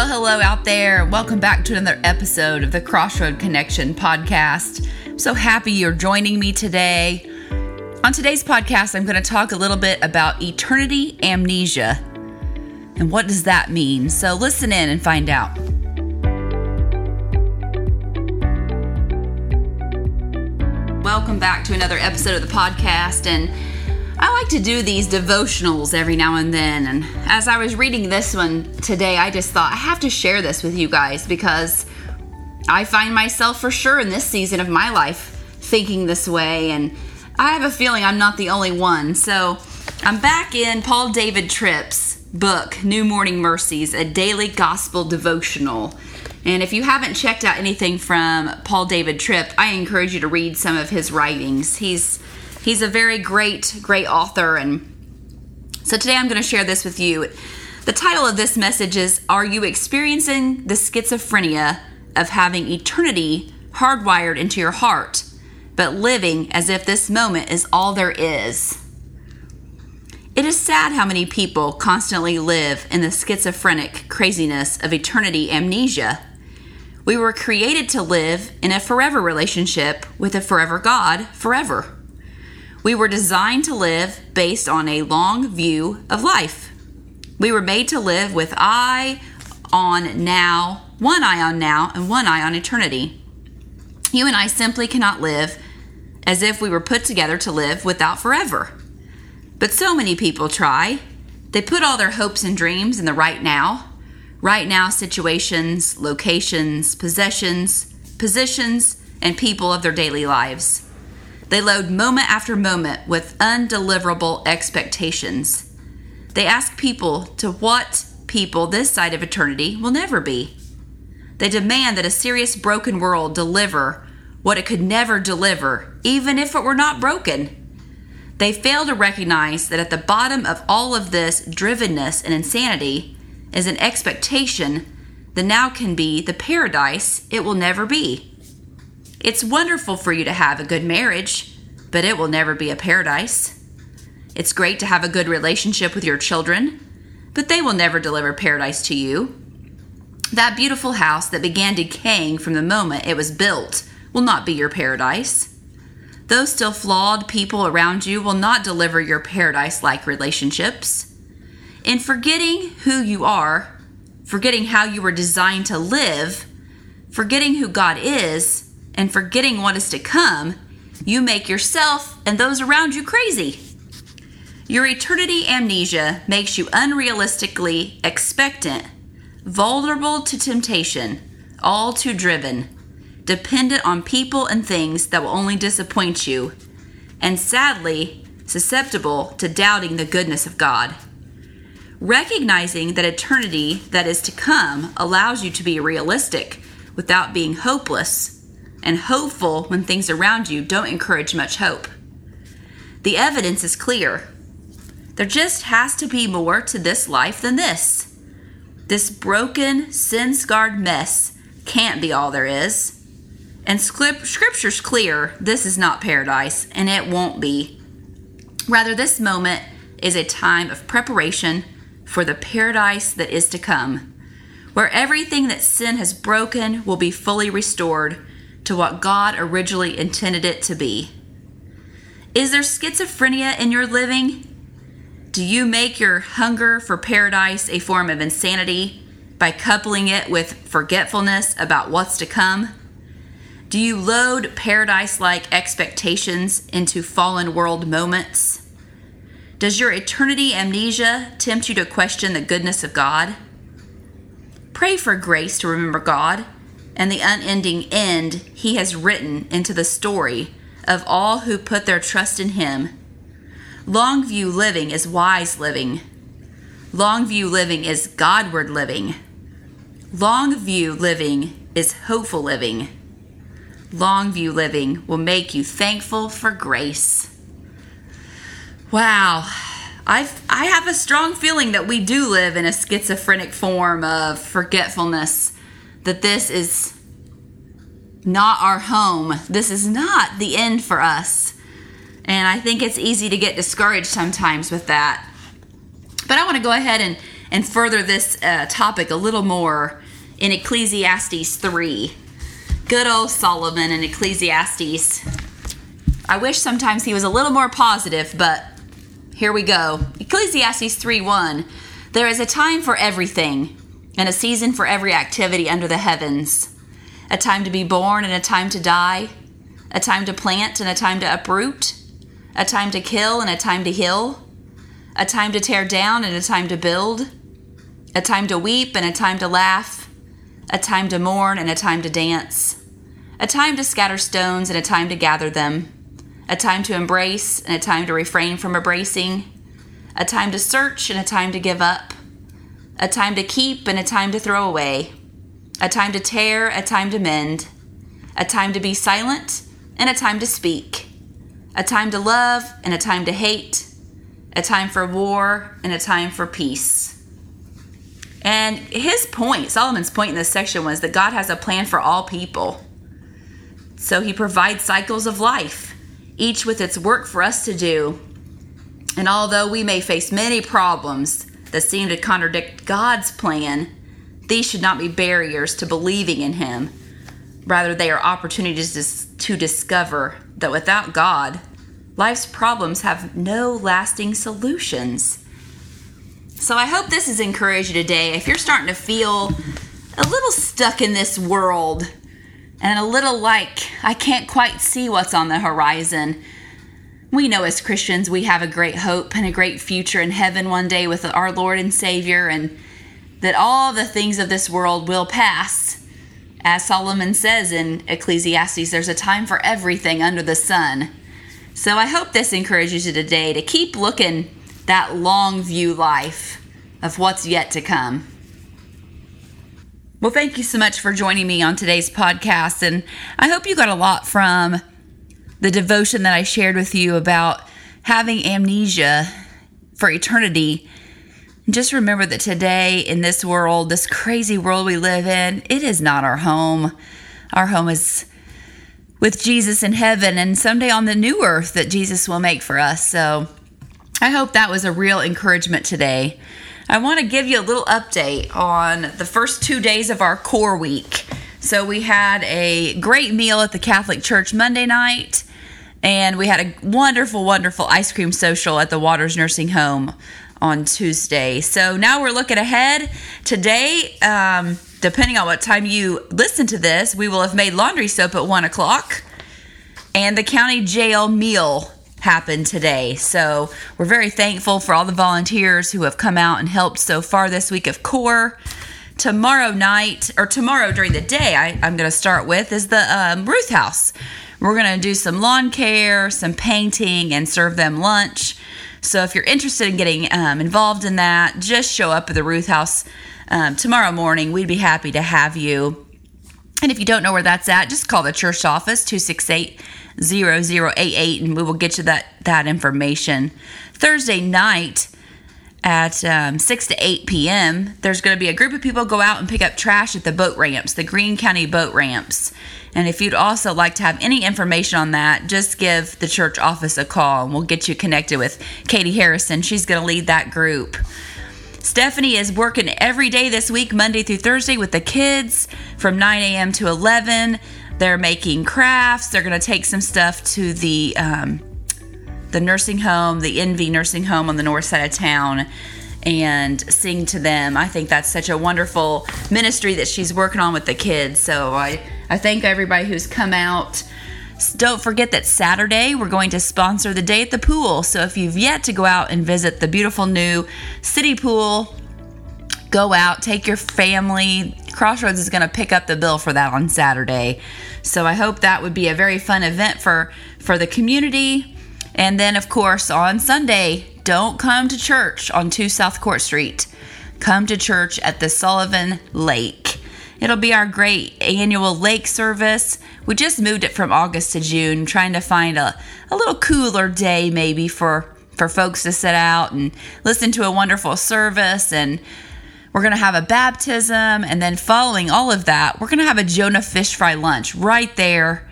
Well, hello out there. Welcome back to another episode of the Crossroad Connection podcast. I'm so happy you're joining me today. On today's podcast, I'm going to talk a little bit about eternity amnesia. And what does that mean? So listen in and find out. Welcome back to another episode of the podcast. And I like to do these devotionals every now and then. And as I was reading this one today, I just thought I have to share this with you guys because I find myself for sure in this season of my life thinking this way. And I have a feeling I'm not the only one. So I'm back in Paul David Tripp's book, New Morning Mercies, a daily gospel devotional. And if you haven't checked out anything from Paul David Tripp, I encourage you to read some of his writings. He's he's a very great great author and so today I'm going to share this with you. The title of this message is Are you experiencing the schizophrenia of having eternity hardwired into your heart, but living as if this moment is all there is? It is sad how many people constantly live in the schizophrenic craziness of eternity amnesia. We were created to live in a forever relationship with a forever God forever. We were designed to live based on a long view of life. We were made to live with eye on now, one eye on now, and one eye on eternity. You and I simply cannot live as if we were put together to live without forever. But so many people try. They put all their hopes and dreams in the right now, right now situations, locations, possessions, positions, and people of their daily lives. They load moment after moment with undeliverable expectations. They ask people to what people this side of eternity will never be. They demand that a serious broken world deliver what it could never deliver, even if it were not broken. They fail to recognize that at the bottom of all of this drivenness and insanity is an expectation that now can be the paradise it will never be. It's wonderful for you to have a good marriage, but it will never be a paradise. It's great to have a good relationship with your children, but they will never deliver paradise to you. That beautiful house that began decaying from the moment it was built will not be your paradise. Those still flawed people around you will not deliver your paradise like relationships. In forgetting who you are, forgetting how you were designed to live, forgetting who God is, and forgetting what is to come, you make yourself and those around you crazy. Your eternity amnesia makes you unrealistically expectant, vulnerable to temptation, all too driven, dependent on people and things that will only disappoint you, and sadly, susceptible to doubting the goodness of God. Recognizing that eternity that is to come allows you to be realistic without being hopeless and hopeful when things around you don't encourage much hope. The evidence is clear. There just has to be more to this life than this. This broken, sin scarred mess can't be all there is. And scripture's clear this is not paradise, and it won't be. Rather, this moment is a time of preparation for the paradise that is to come, where everything that sin has broken will be fully restored to what God originally intended it to be. Is there schizophrenia in your living? Do you make your hunger for paradise a form of insanity by coupling it with forgetfulness about what's to come? Do you load paradise like expectations into fallen world moments? Does your eternity amnesia tempt you to question the goodness of God? Pray for grace to remember God and the unending end He has written into the story of all who put their trust in Him. Long view living is wise living. Long view living is Godward living. Long view living is hopeful living. Long view living will make you thankful for grace. Wow. I I have a strong feeling that we do live in a schizophrenic form of forgetfulness that this is not our home. This is not the end for us. And I think it's easy to get discouraged sometimes with that. But I want to go ahead and and further this uh, topic a little more in Ecclesiastes 3. Good old Solomon in Ecclesiastes. I wish sometimes he was a little more positive, but here we go. Ecclesiastes 3 1. There is a time for everything, and a season for every activity under the heavens. A time to be born and a time to die, a time to plant and a time to uproot, a time to kill and a time to heal, a time to tear down and a time to build, a time to weep and a time to laugh, a time to mourn and a time to dance, a time to scatter stones and a time to gather them, a time to embrace and a time to refrain from embracing, a time to search and a time to give up, a time to keep and a time to throw away, a time to tear, a time to mend, a time to be silent and a time to speak, a time to love and a time to hate, a time for war and a time for peace. And his point, Solomon's point in this section was that God has a plan for all people. So he provides cycles of life, each with its work for us to do. And although we may face many problems that seem to contradict God's plan, these should not be barriers to believing in him. Rather, they are opportunities to discover that without God, life's problems have no lasting solutions. So I hope this has encouraged you today. If you're starting to feel a little stuck in this world and a little like I can't quite see what's on the horizon, we know as Christians we have a great hope and a great future in heaven one day with our Lord and Savior, and that all the things of this world will pass. As Solomon says in Ecclesiastes, there's a time for everything under the sun. So I hope this encourages you today to keep looking that long view life of what's yet to come. Well, thank you so much for joining me on today's podcast. And I hope you got a lot from the devotion that I shared with you about having amnesia for eternity. Just remember that today in this world, this crazy world we live in, it is not our home. Our home is with Jesus in heaven and someday on the new earth that Jesus will make for us. So I hope that was a real encouragement today. I want to give you a little update on the first two days of our core week. So, we had a great meal at the Catholic Church Monday night, and we had a wonderful, wonderful ice cream social at the Waters Nursing Home on Tuesday. So, now we're looking ahead. Today, um, depending on what time you listen to this, we will have made laundry soap at 1 o'clock, and the county jail meal happened today. So we're very thankful for all the volunteers who have come out and helped so far this week of core. Tomorrow night, or tomorrow during the day, I, am going to start with is the um, Ruth House. We're going to do some lawn care, some painting, and serve them lunch. So if you're interested in getting um, involved in that, just show up at the Ruth House um, tomorrow morning. We'd be happy to have you. And if you don't know where that's at, just call the church office 268 0088 and we will get you that, that information. Thursday night at um, 6 to 8 p.m., there's going to be a group of people go out and pick up trash at the boat ramps, the Greene County boat ramps. And if you'd also like to have any information on that, just give the church office a call and we'll get you connected with Katie Harrison. She's going to lead that group. Stephanie is working every day this week, Monday through Thursday, with the kids from 9 a.m. to 11. They're making crafts. They're going to take some stuff to the um, the nursing home, the Envy Nursing Home on the north side of town, and sing to them. I think that's such a wonderful ministry that she's working on with the kids. So I I thank everybody who's come out. Don't forget that Saturday we're going to sponsor the day at the pool. So if you've yet to go out and visit the beautiful new city pool, go out, take your family. Crossroads is going to pick up the bill for that on Saturday. So I hope that would be a very fun event for for the community. And then of course on Sunday, don't come to church on 2 South Court Street. Come to church at the Sullivan Lake. It'll be our great annual lake service. We just moved it from August to June, trying to find a, a little cooler day maybe for for folks to sit out and listen to a wonderful service and we're going to have a baptism, and then following all of that, we're going to have a Jonah fish fry lunch right there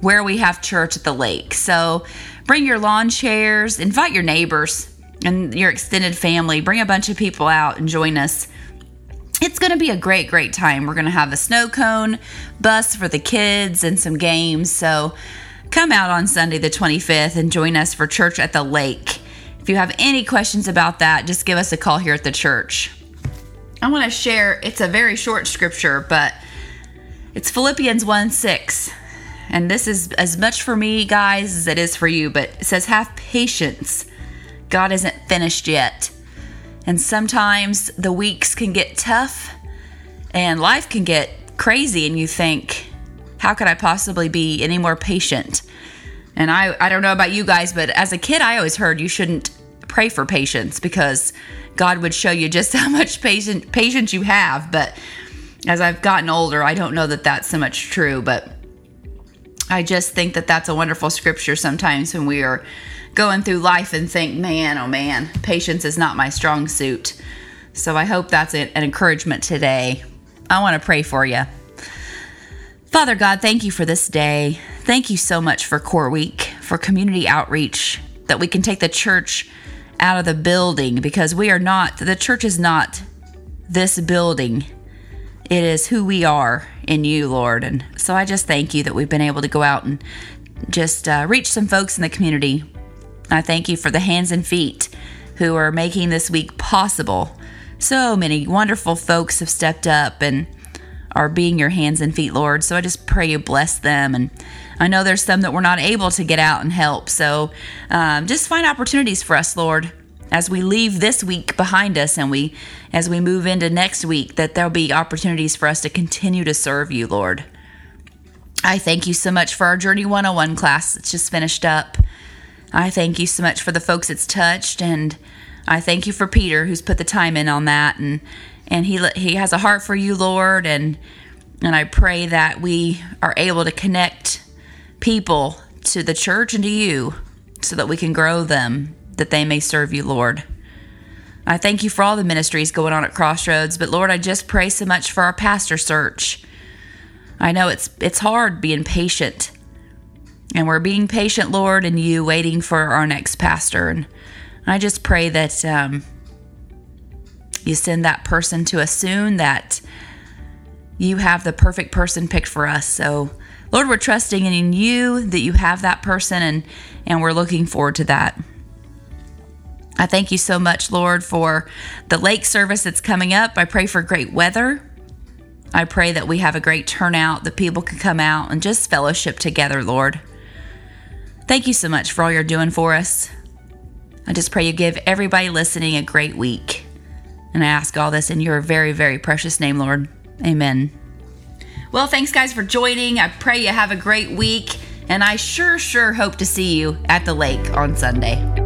where we have church at the lake. So bring your lawn chairs, invite your neighbors. and your extended family. Bring a bunch of people out and join us. It's going to be a great, great time. We're going to have a snow cone bus for the kids and some games. So come out on Sunday, the 25th, and join us for church at the lake. If you have any questions about that, just give us a call here at the church. I want to share, it's a very short scripture, but it's Philippians 1 6. And this is as much for me, guys, as it is for you, but it says, Have patience. God isn't finished yet. And sometimes the weeks can get tough and life can get crazy, and you think, How could I possibly be any more patient? And I, I don't know about you guys, but as a kid, I always heard you shouldn't pray for patience because God would show you just how much patient, patience you have. But as I've gotten older, I don't know that that's so much true. But I just think that that's a wonderful scripture sometimes when we are going through life and think, man, oh man, patience is not my strong suit. So I hope that's an encouragement today. I want to pray for you. Father God, thank you for this day. Thank you so much for Core Week, for community outreach, that we can take the church out of the building because we are not, the church is not this building. It is who we are in you, Lord. And so I just thank you that we've been able to go out and just uh, reach some folks in the community. I thank you for the hands and feet who are making this week possible. So many wonderful folks have stepped up and are being your hands and feet, Lord. So I just pray you bless them. And I know there's some that we're not able to get out and help. So um, just find opportunities for us, Lord, as we leave this week behind us and we as we move into next week that there'll be opportunities for us to continue to serve you, Lord. I thank you so much for our Journey 101 class that's just finished up. I thank you so much for the folks it's touched and I thank you for Peter who's put the time in on that and and he he has a heart for you, Lord, and and I pray that we are able to connect people to the church and to you so that we can grow them that they may serve you, Lord. I thank you for all the ministries going on at Crossroads, but Lord, I just pray so much for our pastor search. I know it's it's hard being patient. And we're being patient, Lord, and you waiting for our next pastor. And I just pray that um, you send that person to us soon, that you have the perfect person picked for us. So, Lord, we're trusting in you that you have that person, and, and we're looking forward to that. I thank you so much, Lord, for the lake service that's coming up. I pray for great weather. I pray that we have a great turnout, that people can come out and just fellowship together, Lord. Thank you so much for all you're doing for us. I just pray you give everybody listening a great week. And I ask all this in your very, very precious name, Lord. Amen. Well, thanks, guys, for joining. I pray you have a great week. And I sure, sure hope to see you at the lake on Sunday.